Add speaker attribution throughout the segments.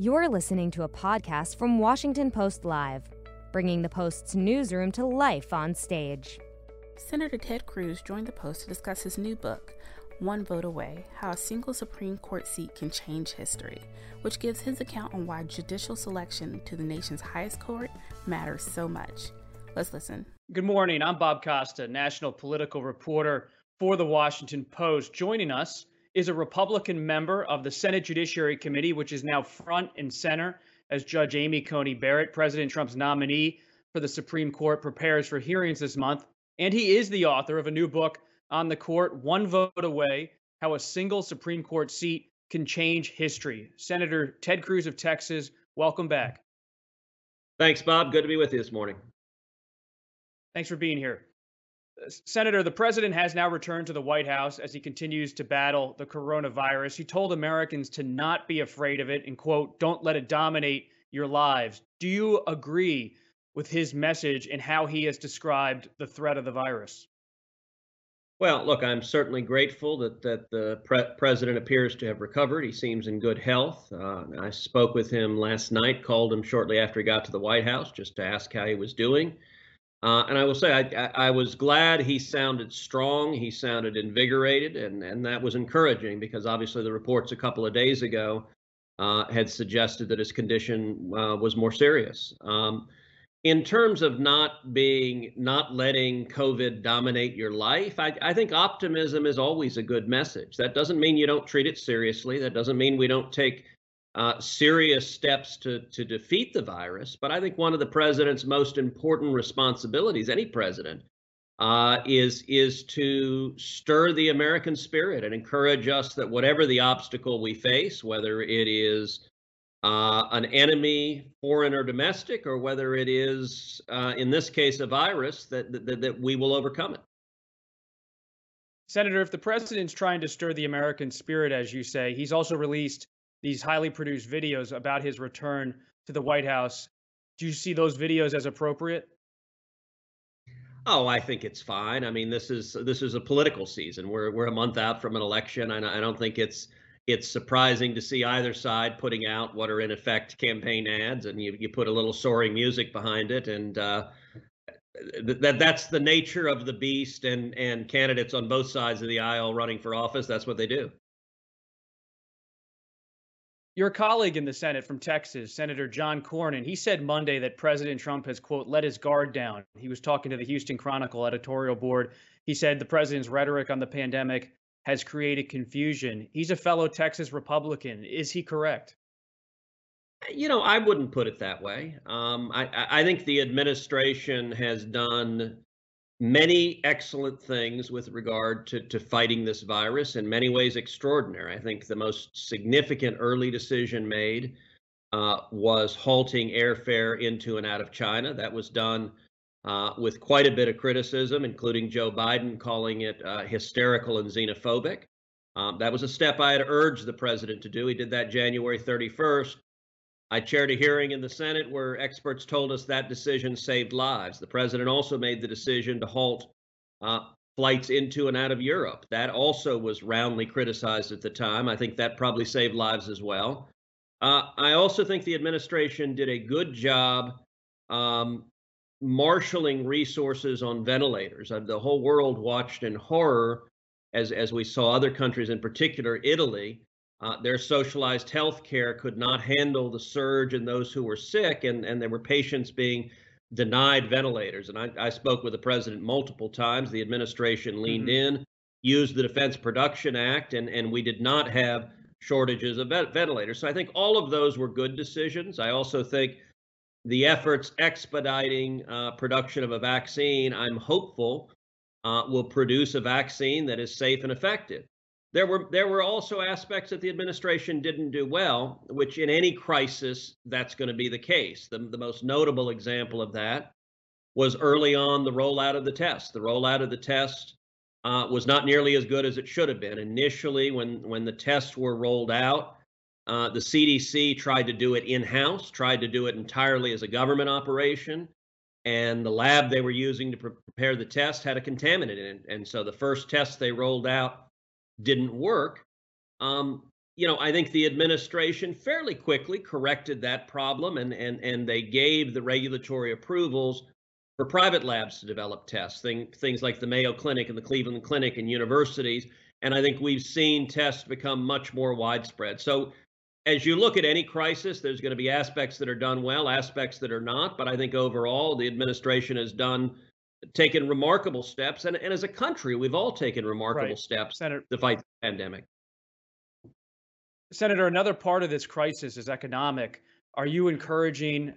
Speaker 1: You're listening to a podcast from Washington Post Live, bringing the Post's newsroom to life on stage.
Speaker 2: Senator Ted Cruz joined the Post to discuss his new book, One Vote Away How a Single Supreme Court Seat Can Change History, which gives his account on why judicial selection to the nation's highest court matters so much. Let's listen.
Speaker 3: Good morning. I'm Bob Costa, national political reporter for the Washington Post. Joining us is a Republican member of the Senate Judiciary Committee, which is now front and center as Judge Amy Coney Barrett, President Trump's nominee for the Supreme Court, prepares for hearings this month. And he is the author of a new book on the court, One Vote Away How a Single Supreme Court Seat Can Change History. Senator Ted Cruz of Texas, welcome back.
Speaker 4: Thanks, Bob. Good to be with you this morning.
Speaker 3: Thanks for being here. Senator, the president has now returned to the White House as he continues to battle the coronavirus. He told Americans to not be afraid of it and, quote, don't let it dominate your lives. Do you agree with his message and how he has described the threat of the virus?
Speaker 4: Well, look, I'm certainly grateful that that the pre- president appears to have recovered. He seems in good health. Uh, I spoke with him last night, called him shortly after he got to the White House just to ask how he was doing. Uh, and I will say, I, I, was glad he sounded strong. He sounded invigorated, and, and that was encouraging because obviously the reports a couple of days ago uh, had suggested that his condition uh, was more serious. Um, in terms of not being, not letting COVID dominate your life, I, I think optimism is always a good message. That doesn't mean you don't treat it seriously. That doesn't mean we don't take uh, serious steps to, to defeat the virus. But I think one of the president's most important responsibilities, any president, uh, is is to stir the American spirit and encourage us that whatever the obstacle we face, whether it is uh, an enemy, foreign or domestic, or whether it is, uh, in this case, a virus, that, that that we will overcome it.
Speaker 3: Senator, if the president's trying to stir the American spirit, as you say, he's also released these highly produced videos about his return to the White House. Do you see those videos as appropriate?
Speaker 4: Oh, I think it's fine. I mean, this is this is a political season. We're we're a month out from an election, and I don't think it's it's surprising to see either side putting out what are in effect campaign ads, and you you put a little soaring music behind it, and uh, that that's the nature of the beast. And and candidates on both sides of the aisle running for office, that's what they do.
Speaker 3: Your colleague in the Senate from Texas, Senator John Cornyn, he said Monday that President Trump has, quote, let his guard down. He was talking to the Houston Chronicle editorial board. He said the president's rhetoric on the pandemic has created confusion. He's a fellow Texas Republican. Is he correct?
Speaker 4: You know, I wouldn't put it that way. Um, I, I think the administration has done many excellent things with regard to, to fighting this virus, in many ways extraordinary. I think the most significant early decision made uh, was halting airfare into and out of China. That was done uh, with quite a bit of criticism, including Joe Biden calling it uh, hysterical and xenophobic. Um, that was a step I had urged the president to do. He did that January 31st. I chaired a hearing in the Senate where experts told us that decision saved lives. The president also made the decision to halt uh, flights into and out of Europe. That also was roundly criticized at the time. I think that probably saved lives as well. Uh, I also think the administration did a good job um, marshaling resources on ventilators. Uh, the whole world watched in horror as as we saw other countries, in particular Italy, uh, their socialized health care could not handle the surge in those who were sick, and, and there were patients being denied ventilators. And I, I spoke with the president multiple times. The administration leaned mm-hmm. in, used the Defense Production Act, and, and we did not have shortages of ventilators. So I think all of those were good decisions. I also think the efforts expediting uh, production of a vaccine, I'm hopeful, uh, will produce a vaccine that is safe and effective. There were there were also aspects that the administration didn't do well, which in any crisis that's going to be the case. The, the most notable example of that was early on the rollout of the test. The rollout of the test uh, was not nearly as good as it should have been. Initially, when when the tests were rolled out, uh, the CDC tried to do it in house, tried to do it entirely as a government operation, and the lab they were using to pre- prepare the test had a contaminant in it. And so the first test they rolled out didn't work. Um, you know, I think the administration fairly quickly corrected that problem and and and they gave the regulatory approvals for private labs to develop tests, thing, things like the Mayo Clinic and the Cleveland Clinic and universities. And I think we've seen tests become much more widespread. So as you look at any crisis, there's going to be aspects that are done well, aspects that are not. But I think overall, the administration has done taken remarkable steps, and, and as a country, we've all taken remarkable right. steps Senator, to fight the pandemic.
Speaker 3: Senator, another part of this crisis is economic. Are you encouraging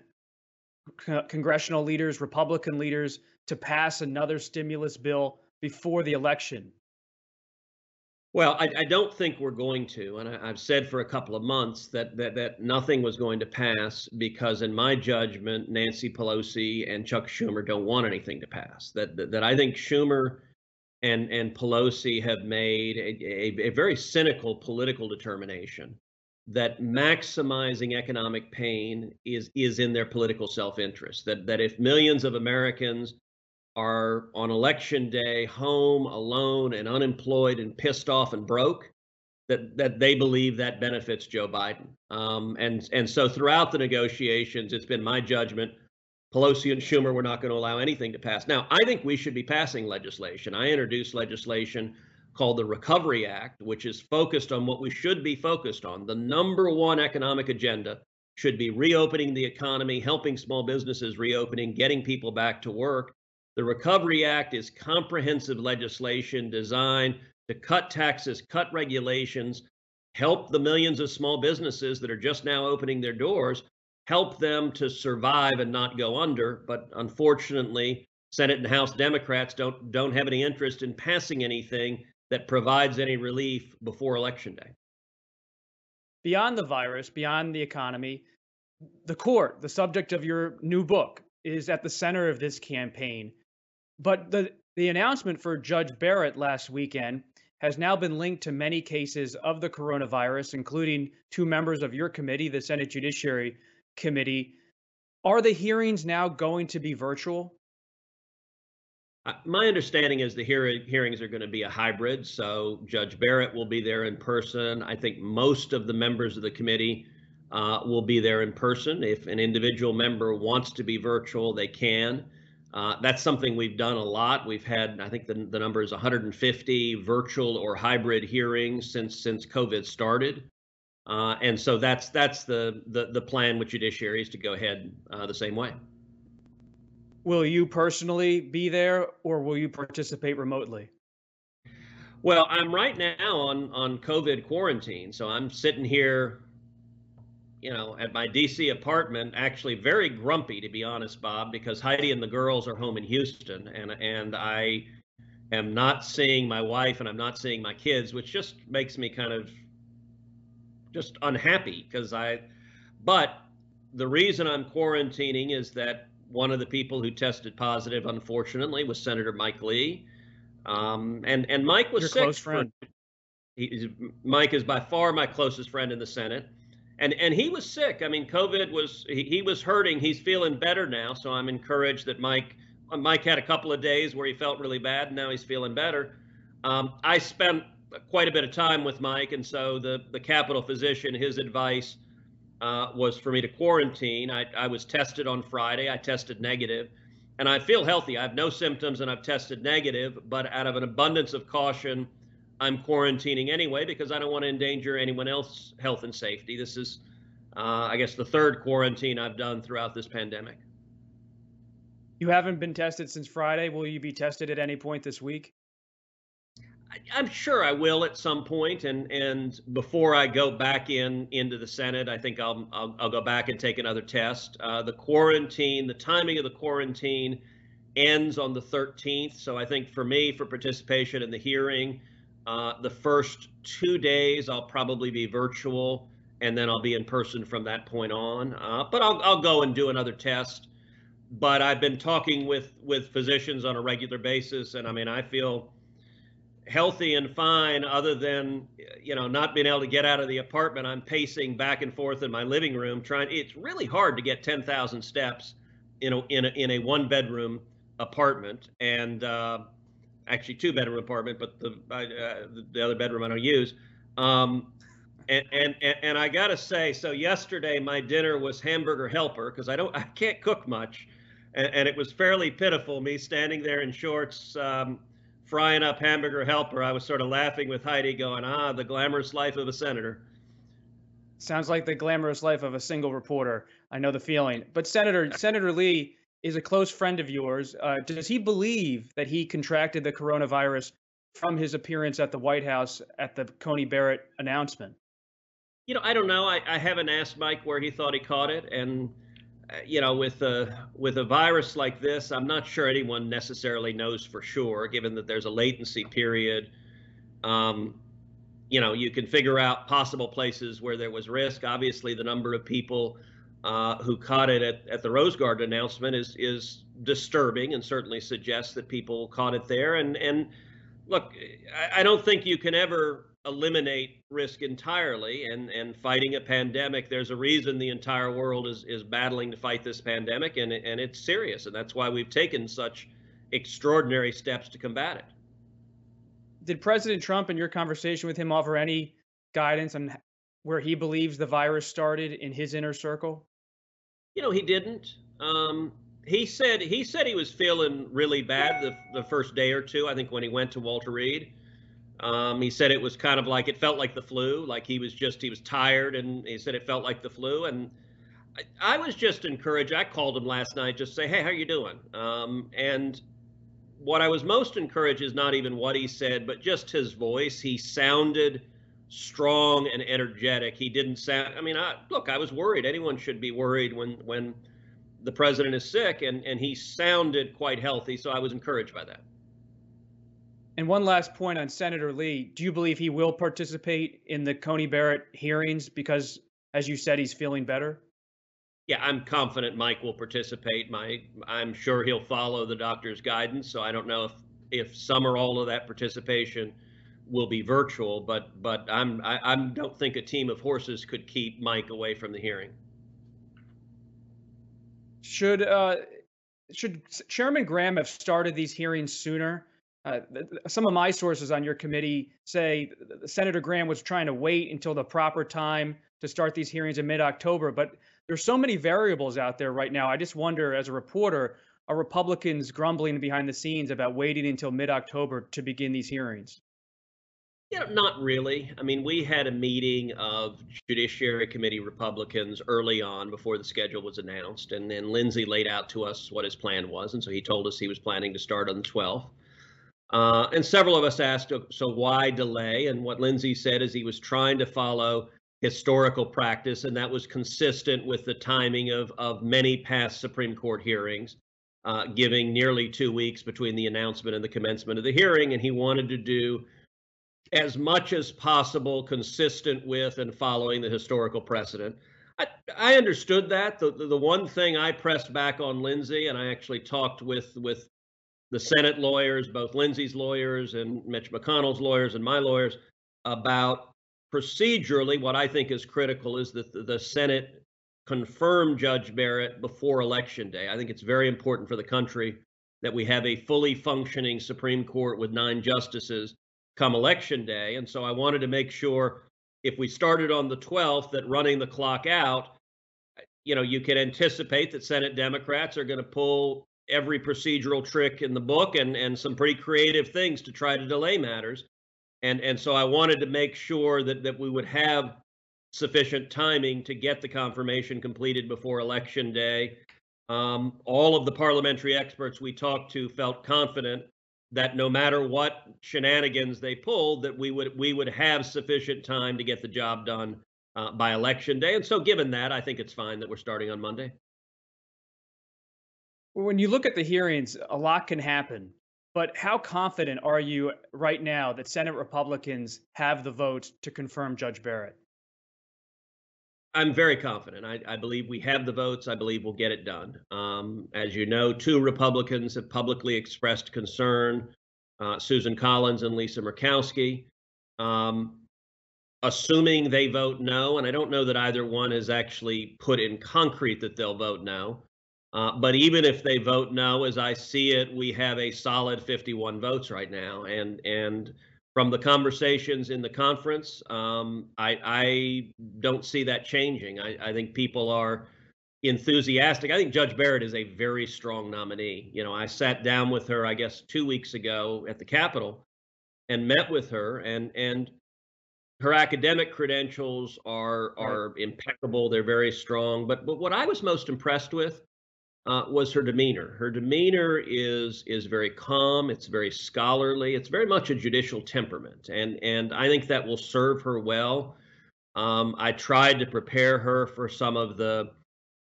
Speaker 3: co- congressional leaders, Republican leaders, to pass another stimulus bill before the election?
Speaker 4: Well, I, I, don't think we're going to, and I, have said for a couple of months that, that that nothing was going to pass because, in my judgment, Nancy Pelosi and Chuck Schumer don't want anything to pass. That that, that I think Schumer and and Pelosi have made a, a, a very cynical political determination that maximizing economic pain is is in their political self-interest. That that if millions of Americans are on election day home alone and unemployed and pissed off and broke that that they believe that benefits Joe Biden. Um, and and so throughout the negotiations, it's been my judgment. Pelosi and Schumer were not going to allow anything to pass. Now, I think we should be passing legislation. I introduced legislation called the Recovery Act, which is focused on what we should be focused on. The number one economic agenda should be reopening the economy, helping small businesses reopening, getting people back to work. The Recovery Act is comprehensive legislation designed to cut taxes, cut regulations, help the millions of small businesses that are just now opening their doors, help them to survive and not go under. But unfortunately, Senate and House Democrats don't don't have any interest in passing anything that provides any relief before election day.
Speaker 3: Beyond the virus, beyond the economy, the court, the subject of your new book, is at the center of this campaign. But the, the announcement for Judge Barrett last weekend has now been linked to many cases of the coronavirus, including two members of your committee, the Senate Judiciary Committee. Are the hearings now going to be virtual?
Speaker 4: My understanding is the hear- hearings are going to be a hybrid. So Judge Barrett will be there in person. I think most of the members of the committee uh, will be there in person. If an individual member wants to be virtual, they can. Uh, that's something we've done a lot. We've had, I think the, the number is 150 virtual or hybrid hearings since since COVID started. Uh, and so that's that's the, the the plan with judiciary is to go ahead uh, the same way.
Speaker 3: Will you personally be there, or will you participate remotely?
Speaker 4: Well, I'm right now on on COVID quarantine, so I'm sitting here you know, at my DC apartment, actually very grumpy to be honest, Bob, because Heidi and the girls are home in Houston, and and I am not seeing my wife and I'm not seeing my kids, which just makes me kind of just unhappy because I. But the reason I'm quarantining is that one of the people who tested positive, unfortunately, was Senator Mike Lee, um, and and Mike was
Speaker 3: Your
Speaker 4: sick.
Speaker 3: Close friend.
Speaker 4: For, he, Mike is by far my closest friend in the Senate and and he was sick. I mean, COVID was he, he was hurting. He's feeling better now, so I'm encouraged that Mike Mike had a couple of days where he felt really bad, and now he's feeling better. Um, I spent quite a bit of time with Mike, and so the the Capitol physician, his advice uh, was for me to quarantine. I, I was tested on Friday. I tested negative, and I feel healthy. I have no symptoms, and I've tested negative. But out of an abundance of caution I'm quarantining anyway because I don't want to endanger anyone else's health and safety. This is, uh, I guess, the third quarantine I've done throughout this pandemic.
Speaker 3: You haven't been tested since Friday. Will you be tested at any point this week?
Speaker 4: I, am sure I will at some point, and and before I go back in into the Senate, I think I'll I'll, I'll go back and take another test. Uh, the quarantine, the timing of the quarantine, ends on the 13th. So I think for me, for participation in the hearing, uh, the first two days, I'll probably be virtual, and then I'll be in person from that point on. Uh, but I'll, I'll go and do another test. But I've been talking with with physicians on a regular basis, and I mean, I feel healthy and fine, other than you know not being able to get out of the apartment. I'm pacing back and forth in my living room, trying. It's really hard to get 10,000 steps in a in a, in a one bedroom apartment, and uh, actually two bedroom apartment, but the uh, the other bedroom I don't use. Um, and, and, and, I got to say, so yesterday my dinner was hamburger helper because I don't, I can't cook much. And, and, it was fairly pitiful, me standing there in shorts, um, frying up hamburger helper. I was sort of laughing with Heidi going, ah, the glamorous life of a senator.
Speaker 3: Sounds like the glamorous life of a single reporter. I know the feeling. But Senator, Senator Lee is a close friend of yours. Uh, does he believe that he contracted the coronavirus from his appearance at the White House at the Coney Barrett announcement?
Speaker 4: You know, I don't know. I, I haven't asked Mike where he thought he caught it, and uh, you know, with a with a virus like this, I'm not sure anyone necessarily knows for sure, given that there's a latency period. Um, you know, you can figure out possible places where there was risk. Obviously, the number of people uh, who caught it at, at the Rose Garden announcement is is disturbing and certainly suggests that people caught it there. And and look, I, I don't think you can ever eliminate risk entirely. And and fighting a pandemic, there's a reason the entire world is is battling to fight this pandemic, and and it's serious, and that's why we've taken such extraordinary steps to combat it.
Speaker 3: Did President Trump, in your conversation with him, offer any guidance on where he believes the virus started in his inner circle?
Speaker 4: You know, he didn't. Um, he said he said he was feeling really bad the the first day or two. I think when he went to Walter Reed, um, he said it was kind of like it felt like the flu, like he was just he was tired, and he said it felt like the flu. And I, I was just encouraged. I called him last night just say, hey, how you doing? Um, and what I was most encouraged is not even what he said, but just his voice. He sounded strong and energetic. He didn't sound. I mean, I, look, I was worried. Anyone should be worried when when the president is sick, and and he sounded quite healthy. So I was encouraged by that.
Speaker 3: And one last point on Senator Lee: Do you believe he will participate in the Coney Barrett hearings because, as you said, he's feeling better?
Speaker 4: Yeah, I'm confident Mike will participate. My, I'm sure he'll follow the doctor's guidance. So I don't know if if some or all of that participation will be virtual, but but I'm I, I don't think a team of horses could keep Mike away from the hearing.
Speaker 3: Should uh, should Chairman Graham have started these hearings sooner? Uh, some of my sources on your committee say Senator Graham was trying to wait until the proper time to start these hearings in mid-October, but there's so many variables out there right now. I just wonder, as a reporter, are Republicans grumbling behind the scenes about waiting until mid-October to begin these hearings?
Speaker 4: Yeah, not really. I mean, we had a meeting of Judiciary Committee Republicans early on before the schedule was announced, and then Lindsey laid out to us what his plan was, and so he told us he was planning to start on the 12th. Uh, and several of us asked, so why delay? And what Lindsey said is he was trying to follow historical practice, and that was consistent with the timing of, of many past Supreme Court hearings, uh, giving nearly two weeks between the announcement and the commencement of the hearing. And he wanted to do as much as possible consistent with and following the historical precedent. I, I understood that. The, the, the one thing I pressed back on Lindsey, and I actually talked with with the Senate lawyers, both Lindsey's lawyers and Mitch McConnell's lawyers and my lawyers, about procedurally what I think is critical is that the, the Senate confirm Judge Barrett before Election Day. I think it's very important for the country that we have a fully functioning Supreme Court with nine justices come election day. And so I wanted to make sure if we started on the 12th that running the clock out, you know, you can anticipate that Senate Democrats are going to pull every procedural trick in the book and and some pretty creative things to try to delay matters. And and so I wanted to make sure that that we would have sufficient timing to get the confirmation completed before election day. Um, all of the parliamentary experts we talked to felt confident that no matter what shenanigans they pulled, that we would we would have sufficient time to get the job done uh, by election day. And so, given that, I think it's fine that we're starting on Monday.
Speaker 3: When you look at the hearings, a lot can happen. But how confident are you right now that Senate Republicans have the votes to confirm Judge Barrett?
Speaker 4: I'm very confident. I, I, believe we have the votes. I believe we'll get it done. Um, as you know, two Republicans have publicly expressed concern uh, Susan Collins and Lisa Murkowski. Um, assuming they vote no, and I don't know that either one has actually put in concrete that they'll vote no. Uh, but even if they vote no, as I see it, we have a solid 51 votes right now, and and from the conversations in the conference, um, I, I, don't see that changing. I, I, think people are enthusiastic. I think Judge Barrett is a very strong nominee. You know, I sat down with her, I guess, two weeks ago at the Capitol and met with her, and and her academic credentials are are impeccable. They're very strong. But but what I was most impressed with uh, was her demeanor. Her demeanor is is very calm. It's very scholarly. It's very much a judicial temperament, and and I think that will serve her well. Um, I tried to prepare her for some of the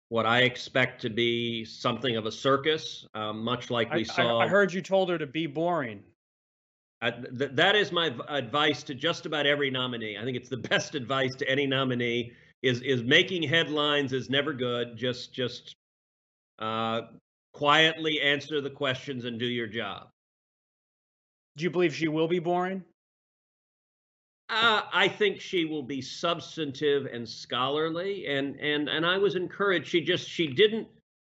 Speaker 4: what I expect to be something of a circus, um, much like we
Speaker 3: I,
Speaker 4: saw.
Speaker 3: I, I, heard you told her to be boring.
Speaker 4: I, th- that is my advice to just about every nominee. I think it's the best advice to any nominee. Is is making headlines is never good. Just just uh, quietly answer the questions and do your job.
Speaker 3: Do you believe she will be boring?
Speaker 4: Uh, I think she will be substantive and scholarly, and and and I was encouraged. She just she didn't,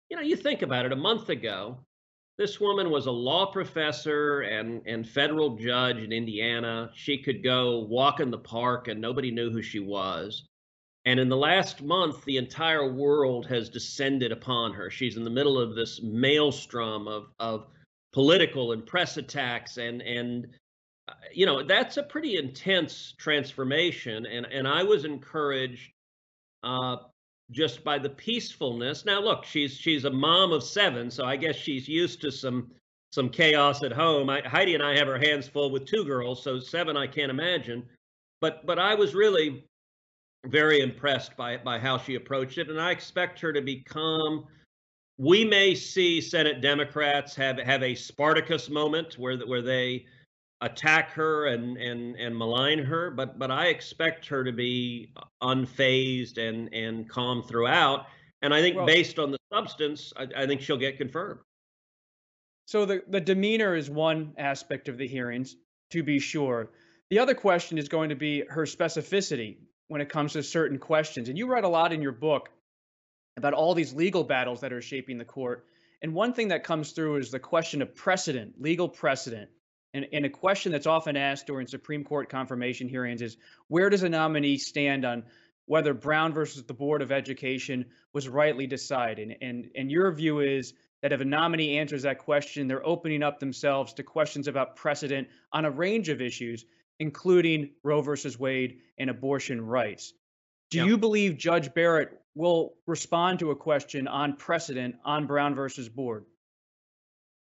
Speaker 4: you know, you think about it. A month ago, this woman was a law professor and and federal judge in Indiana. She could go walk in the park and nobody knew who she was. And in the last month, the entire world has descended upon her. She's in the middle of this maelstrom of, of political and press attacks. And, and uh, you know, that's a pretty intense transformation. And, and I was encouraged uh, just by the peacefulness. Now, look, she's she's a mom of seven, so I guess she's used to some some chaos at home. I, Heidi and I have our hands full with two girls, so seven I can't imagine. But but I was really very impressed by by how she approached it, and I expect her to become. We may see Senate Democrats have have a Spartacus moment where where they attack her and and and malign her, but but I expect her to be unfazed and and calm throughout. And I think well, based on the substance, I, I think she'll get confirmed.
Speaker 3: So the the demeanor is one aspect of the hearings, to be sure. The other question is going to be her specificity when it comes to certain questions. And you write a lot in your book about all these legal battles that are shaping the court. And one thing that comes through is the question of precedent, legal precedent. And, and a question that's often asked during Supreme Court confirmation hearings is where does a nominee stand on whether Brown versus the Board of Education was rightly decided? And, and, and your view is that if a nominee answers that question, they're opening up themselves to questions about precedent on a range of issues including Roe versus Wade and abortion rights. Do you believe Judge Barrett will respond to a question on precedent on Brown versus Board?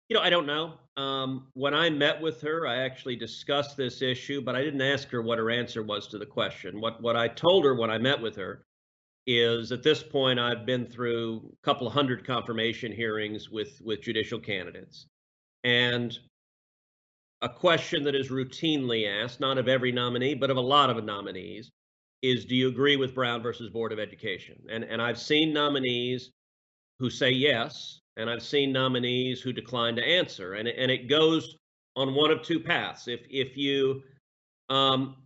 Speaker 4: You know, I don't know. Um, when I met with her, I actually discussed this issue, but I didn't ask her what her answer was to the question. What what I told her when I met with her is at this point I've been through a couple hundred confirmation hearings with with judicial candidates. And a question that is routinely asked, not of every nominee, but of a lot of nominees, is do you agree with Brown versus Board of Education? And and I've seen nominees who say yes, and I've seen nominees who decline to answer. And and it goes on one of two paths. If if you um,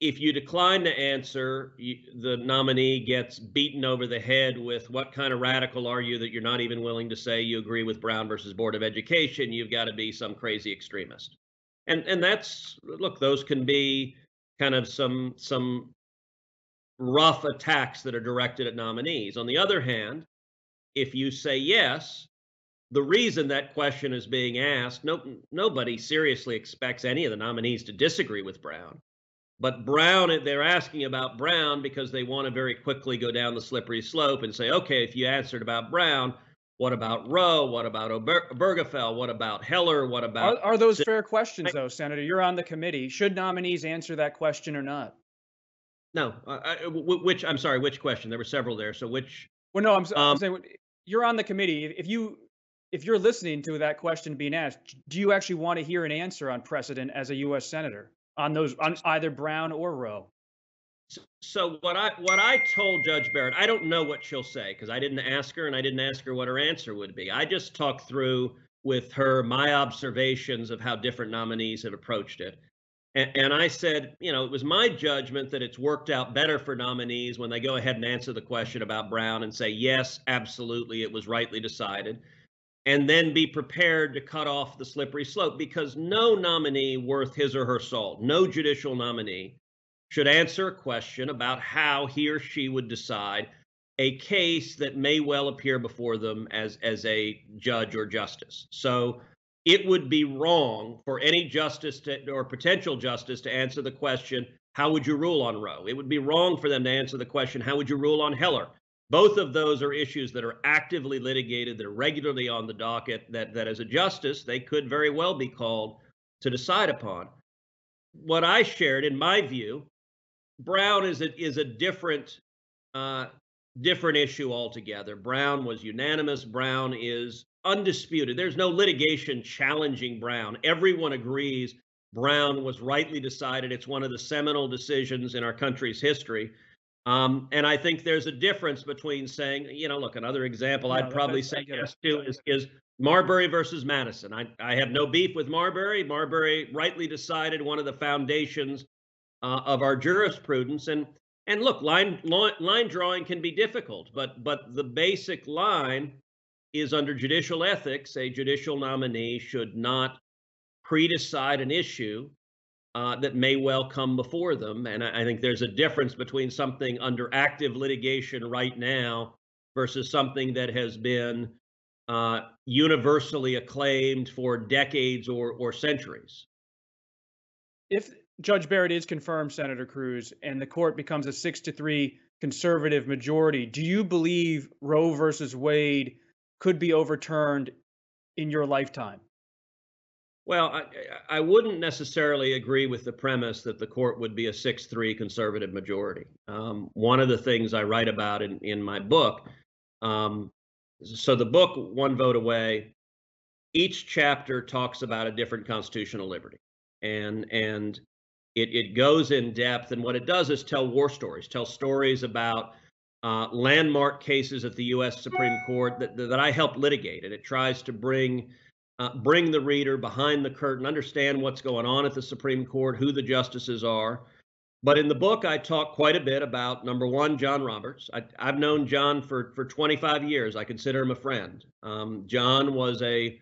Speaker 4: if you decline to answer, you, the nominee gets beaten over the head with what kind of radical are you that you're not even willing to say you agree with Brown versus Board of Education? You've got to be some crazy extremist and and that's look those can be kind of some some rough attacks that are directed at nominees. On the other hand if you say yes the reason that question is being asked no nobody seriously expects any of the nominees to disagree with brown. But brown they're asking about brown because they want to very quickly go down the slippery slope and say okay if you answered about brown what about Roe? What about Obergefell? What about Heller? What about?
Speaker 3: Are, are those fair questions, though, Senator? You're on the committee. Should nominees answer that question or not?
Speaker 4: No. Uh, which I'm sorry. Which question? There were several there. So which?
Speaker 3: Well, no. I'm, um, I'm saying you're on the committee. If you if you're listening to that question being asked, do you actually want to hear an answer on precedent as a U.S. senator on those on either Brown or Roe?
Speaker 4: So what I what I told Judge Barrett, I don't know what she'll say because I didn't ask her and I didn't ask her what her answer would be. I just talked through with her my observations of how different nominees have approached it. And, and I said, you know, it was my judgment that it's worked out better for nominees when they go ahead and answer the question about Brown and say, yes, absolutely, it was rightly decided. and then be prepared to cut off the slippery slope because no nominee worth his or her salt, no judicial nominee should answer a question about how he or she would decide a case that may well appear before them as as a judge or justice. So it would be wrong for any justice to, or potential justice to answer the question, how would you rule on Roe? It would be wrong for them to answer the question, how would you rule on Heller? Both of those are issues that are actively litigated, that are regularly on the docket, that, that as a justice, they could very well be called to decide upon. What I shared, in my view, Brown is a, is a different uh, different issue altogether. Brown was unanimous. Brown is undisputed. There's no litigation challenging Brown. Everyone agrees Brown was rightly decided. It's one of the seminal decisions in our country's history. Um, and I think there's a difference between saying, you know, look, another example no, I'd probably say yes to is, is Marbury versus Madison. I, I have no beef with Marbury. Marbury rightly decided one of the foundations uh, of our jurisprudence. And and look, line, line drawing can be difficult, but but the basic line is under judicial ethics, a judicial nominee should not pre-decide an issue uh, that may well come before them. And I, I, think there's a difference between something under active litigation right now versus something that has been uh, universally acclaimed for decades or, or centuries.
Speaker 3: If Judge Barrett is confirmed, Senator Cruz, and the court becomes a six to three conservative majority, do you believe Roe versus Wade could be overturned in your lifetime?
Speaker 4: Well, I, I wouldn't necessarily agree with the premise that the court would be a 6 3 conservative majority. Um, one of the things I write about in, in my book, um, so the book, One Vote Away, each chapter talks about a different constitutional liberty. And, and it, it goes in depth. And what it does is tell war stories, tell stories about uh, landmark cases at the U.S. Supreme Court that, that I helped litigate. And it tries to bring uh, bring the reader behind the curtain, understand what's going on at the Supreme Court, who the justices are. But in the book, I talk quite a bit about number one, John Roberts. I, have known John for, for 25 years. I consider him a friend. Um, John was a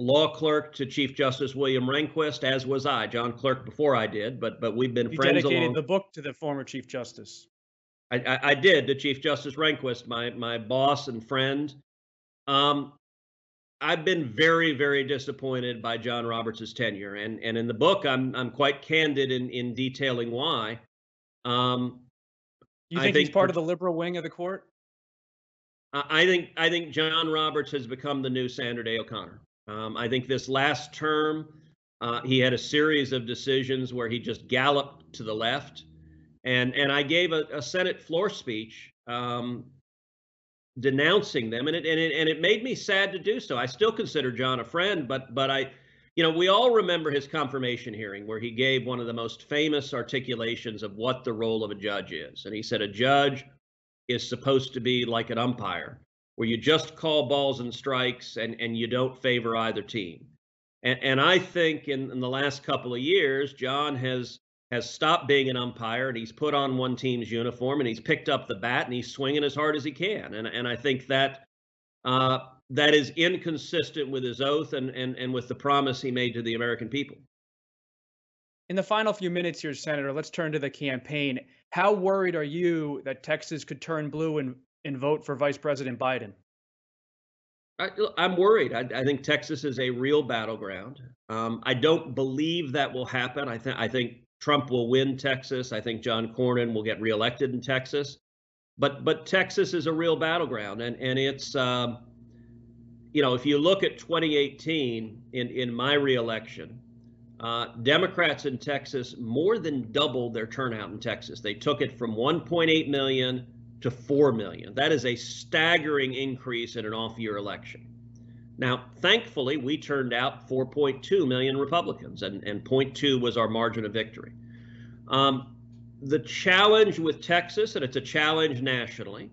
Speaker 4: law clerk to Chief Justice William Rehnquist, as was I. John clerk before I did, but but we've been
Speaker 3: you
Speaker 4: friends.
Speaker 3: dedicated
Speaker 4: along.
Speaker 3: the book to the former Chief Justice.
Speaker 4: I, I, I, did to Chief Justice Rehnquist, my my boss and friend. Um, I've been very, very disappointed by John Roberts' tenure, and and in the book, I'm I'm quite candid in in detailing why. Um,
Speaker 3: you think, think he's part of the liberal wing of the court?
Speaker 4: I think I think John Roberts has become the new Sandra Day O'Connor. Um, I think this last term, uh, he had a series of decisions where he just galloped to the left, and and I gave a, a Senate floor speech um, denouncing them, and it and it and it made me sad to do so. I still consider John a friend, but but I, you know, we all remember his confirmation hearing where he gave one of the most famous articulations of what the role of a judge is, and he said a judge is supposed to be like an umpire, where you just call balls and strikes and and you don't favor either team. And and I think in, in the last couple of years, John has has stopped being an umpire and he's put on one team's uniform and he's picked up the bat and he's swinging as hard as he can. And and I think that uh, that is inconsistent with his oath and, and and with the promise he made to the American people.
Speaker 3: In the final few minutes here, Senator, let's turn to the campaign. How worried are you that Texas could turn blue and, and vote for Vice President Biden?
Speaker 4: I, am worried. I, I, think Texas is a real battleground. Um, I don't believe that will happen. I think I think Trump will win Texas. I think John Cornyn will get reelected in Texas. But but Texas is a real battleground, and and it's um, you know if you look at 2018 in in my reelection, uh, Democrats in Texas more than doubled their turnout in Texas. They took it from 1.8 million to 4 million. That is a staggering increase in an off-year election. Now, thankfully, we turned out 4.2 million Republicans, and, and 0.2 was our margin of victory. Um, the challenge with Texas, and it's a challenge nationally,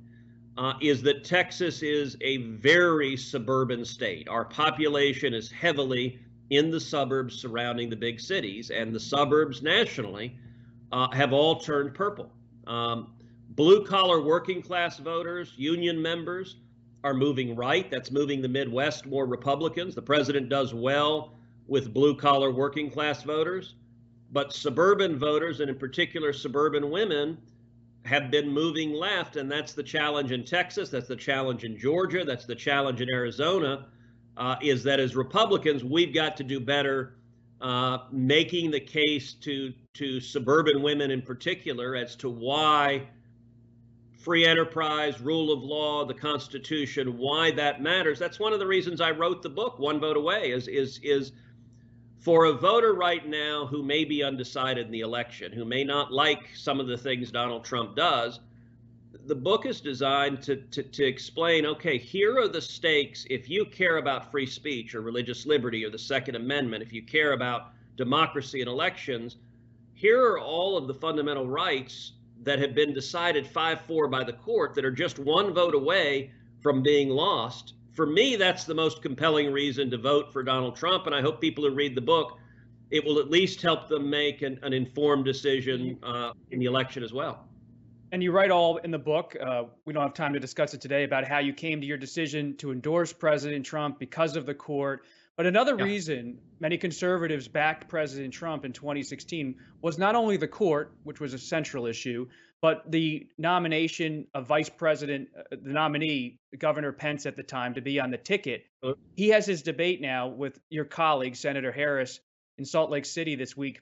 Speaker 4: uh, is that Texas is a very suburban state. Our population is heavily in the suburbs surrounding the big cities, and the suburbs nationally uh, have all turned purple. Um, blue collar working class voters, union members, are moving right. That's moving the Midwest more Republicans. The president does well with blue collar working class voters, but suburban voters, and in particular suburban women, have been moving left. And that's the challenge in Texas. That's the challenge in Georgia. That's the challenge in Arizona. Uh, is that as Republicans, we've got to do better uh, making the case to to suburban women in particular as to why free enterprise, rule of law, the Constitution, why that matters. That's one of the reasons I wrote the book, One Vote Away, is is is for a voter right now who may be undecided in the election, who may not like some of the things Donald Trump does, the book is designed to, to, to, explain okay, here are the stakes. If you care about free speech or religious liberty or the Second Amendment, if you care about democracy and elections, here are all of the fundamental rights that have been decided 5 4 by the court that are just one vote away from being lost. For me, that's the most compelling reason to vote for Donald Trump. And I hope people who read the book, it will at least help them make an, an informed decision uh, in the election as well
Speaker 3: and you write all in the book. Uh, we don't have time to discuss it today about how you came to your decision to endorse President Trump because of the court. But another yeah. reason many conservatives backed President Trump in 2016 was not only the court, which was a central issue, but the nomination of Vice President, uh, the nominee, Governor Pence at the time, to be on the ticket. He has his debate now with your colleague, Senator Harris, in Salt Lake City this week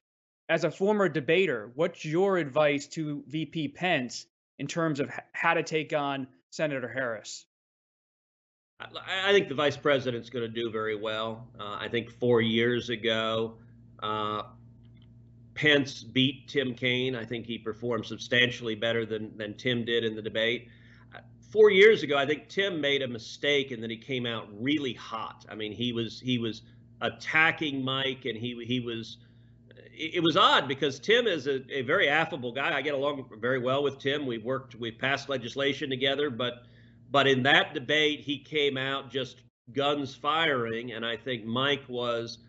Speaker 3: as a former debater, what's your advice to VP Pence in terms of how to take on Senator Harris?
Speaker 4: I think the vice president's going to do very well. Uh, I think four years ago, uh, Pence beat Tim Kaine. I think he performed substantially better than than Tim did in the debate. Uh, four years ago, I think Tim made a mistake and that he came out really hot. I mean, he was he was attacking Mike, and he he was it was odd because Tim is a, a, very affable guy. I get along very well with Tim. We've worked, we've passed legislation together, but but in that debate, he came out just guns firing, and I think Mike was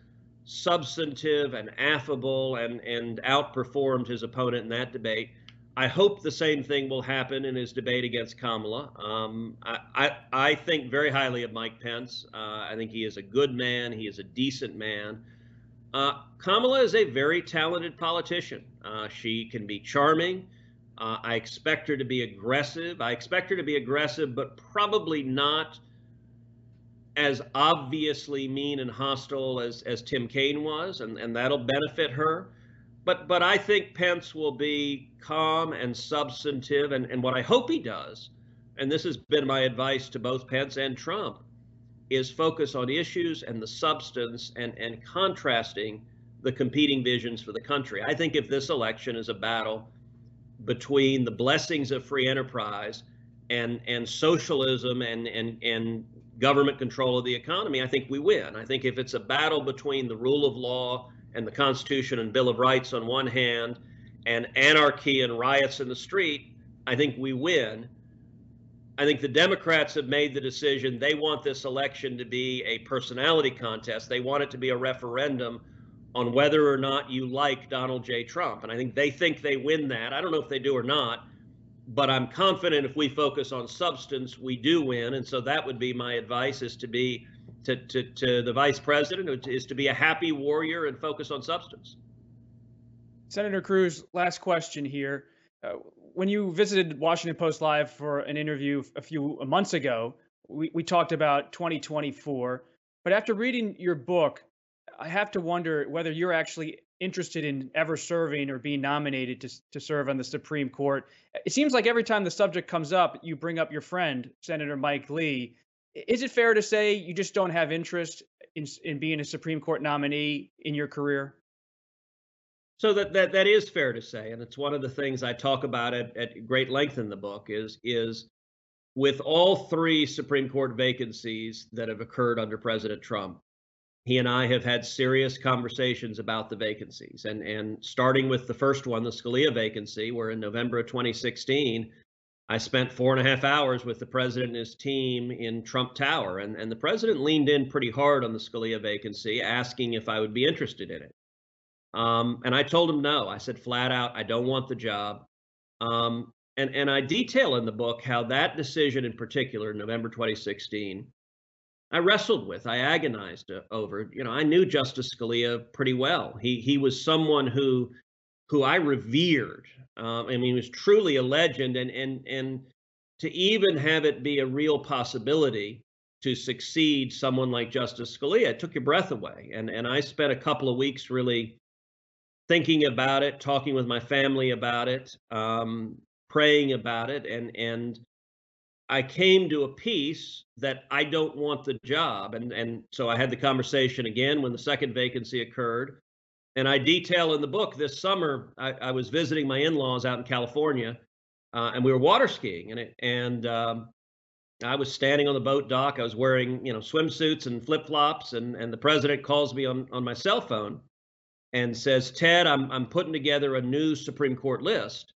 Speaker 4: substantive and affable and and outperformed his opponent in that debate. I hope the same thing will happen in his debate against Kamala. Um, I, I, I think very highly of Mike Pence. Uh, I think he is a good man. He is a decent man. Uh, Kamala is a very talented politician. Uh, she can be charming. Uh, I expect her to be aggressive. I expect her to be aggressive, but probably not as obviously mean and hostile as, as Tim Kaine was, and, and that'll benefit her. But but I think Pence will be calm and substantive, and, and what I hope he does, and this has been my advice to both Pence and Trump, is focus on issues and the substance and, and contrasting the competing visions for the country. I think if this election is a battle between the blessings of free enterprise and and socialism and and and government control of the economy, I think we win. I think if it's a battle between the rule of law and the Constitution and Bill of Rights on one hand and anarchy and riots in the street, I think we win. I think the Democrats have made the decision they want this election to be a personality contest. They want it to be a referendum on whether or not you like Donald J. Trump. And I think they think they win that. I don't know if they do or not, but I'm confident if we focus on substance, we do win. And so that would be my advice is to be to, to, to the vice president is to be a happy warrior and focus on substance.
Speaker 3: Senator Cruz, last question here. Uh, when you visited Washington Post Live for an interview a few months ago, we, we talked about 2024. But after reading your book, I have to wonder whether you're actually interested in ever serving or being nominated to, to serve on the Supreme Court. It seems like every time the subject comes up, you bring up your friend, Senator Mike Lee. Is it fair to say you just don't have interest in, in being a Supreme Court nominee in your career?
Speaker 4: So that, that that is fair to say, and it's one of the things I talk about at, at great length in the book is is with all three Supreme Court vacancies that have occurred under President Trump, he and I have had serious conversations about the vacancies. And and starting with the first one, the Scalia vacancy, where in November of 2016, I spent four and a half hours with the president and his team in Trump Tower. And, and the president leaned in pretty hard on the Scalia vacancy, asking if I would be interested in it. Um, and I told him no. I said flat out, I don't want the job. Um, And, and I detail in the book how that decision in particular, November 2016, I wrestled with, I agonized uh, over. You know, I knew Justice Scalia pretty well. He he was someone who who I revered. Um, I mean, he was truly a legend, and and and to even have it be a real possibility to succeed someone like Justice Scalia, it took your breath away. And and I spent a couple of weeks really thinking about it, talking with my family about it, um, praying about it, and and I came to a piece that I don't want the job. And and so I had the conversation again when the second vacancy occurred. And I detail in the book this summer, I, I was visiting my in-laws out in California, uh, and we were water skiing, and it, and um, I was standing on the boat dock. I was wearing you know swimsuits and flip-flops, and and the president calls me on on my cell phone, and says, Ted, I'm I'm putting together a new Supreme Court list.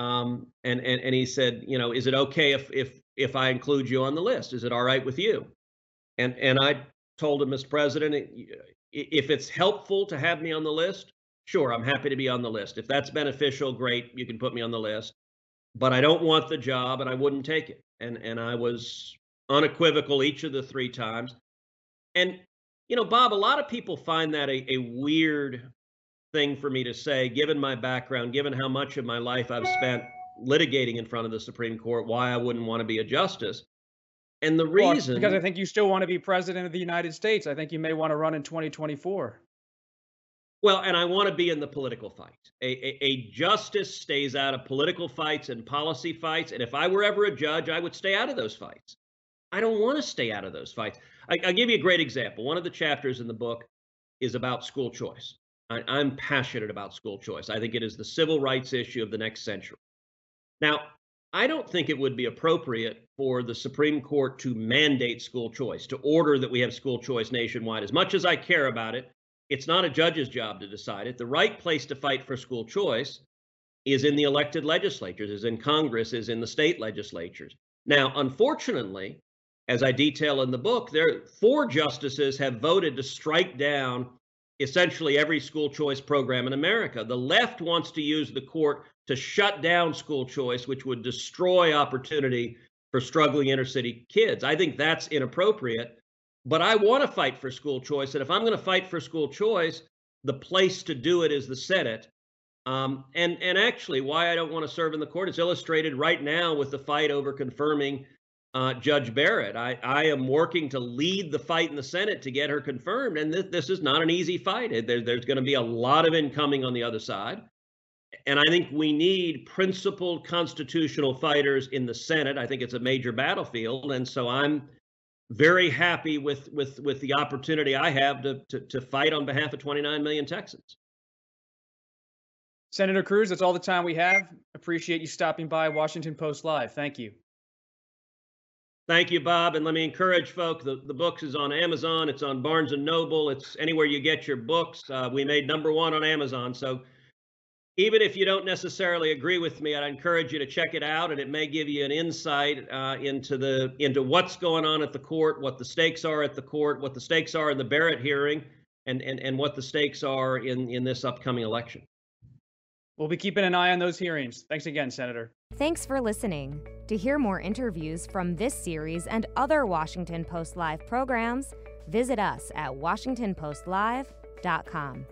Speaker 4: Um, and, and and he said, you know, is it okay if if if I include you on the list? Is it all right with you? And and I told him, Mr. President, if it's helpful to have me on the list, sure, I'm happy to be on the list. If that's beneficial, great, you can put me on the list. But I don't want the job, and I wouldn't take it. And and I was unequivocal each of the three times. And you know, Bob, a lot of people find that a, a weird thing for me to say, given my background, given how much of my life I've spent litigating in front of the Supreme Court, why I wouldn't want to be a justice. And the reason
Speaker 3: well, because I think you still want to be president of the United States. I think you may want to run in 2024.
Speaker 4: Well, and I want to be in the political fight. A, a, a, justice stays out of political fights and policy fights. And if I were ever a judge, I would stay out of those fights. I don't want to stay out of those fights. I, will give you a great example. One of the chapters in the book is about school choice. I, I'm passionate about school choice. I think it is the civil rights issue of the next century. Now, I don't think it would be appropriate for the Supreme Court to mandate school choice, to order that we have school choice nationwide. As much as I care about it, it's not a judge's job to decide it. The right place to fight for school choice is in the elected legislatures, is in Congress, is in the state legislatures. Now, unfortunately, as I detail in the book, there four justices have voted to strike down essentially every school choice program in America. The left wants to use the court to shut down school choice, which would destroy opportunity for struggling inner city kids. I think that's inappropriate. But I want to fight for school choice. And if I'm going to fight for school choice, the place to do it is the Senate. Um, and and actually, why I don't want to serve in the court is illustrated right now with the fight over confirming uh, Judge Barrett. I, I am working to lead the fight in the Senate to get her confirmed, and th- this is not an easy fight. There, there's going to be a lot of incoming on the other side. And I think we need principled constitutional fighters in the Senate. I think it's a major battlefield, and so I'm very happy with with with the opportunity I have to to, to fight on behalf of 29 million Texans.
Speaker 3: Senator Cruz, that's all the time we have. Appreciate you stopping by Washington Post Live. Thank you.
Speaker 4: Thank you, Bob. And let me encourage folks, the, the books is on Amazon. It's on Barnes & Noble. It's anywhere you get your books. Uh, we made number one on Amazon. So even if you don't necessarily agree with me, I'd encourage you to check it out, and it may give you an insight uh, into the into what's going on at the court, what the stakes are at the court, what the stakes are in the Barrett hearing, and and and what the stakes are in in this upcoming election.
Speaker 3: We'll be keeping an eye on those hearings. Thanks again, Senator.
Speaker 1: Thanks for listening. To hear more interviews from this series and other Washington Post Live programs, visit us at WashingtonPostLive.com.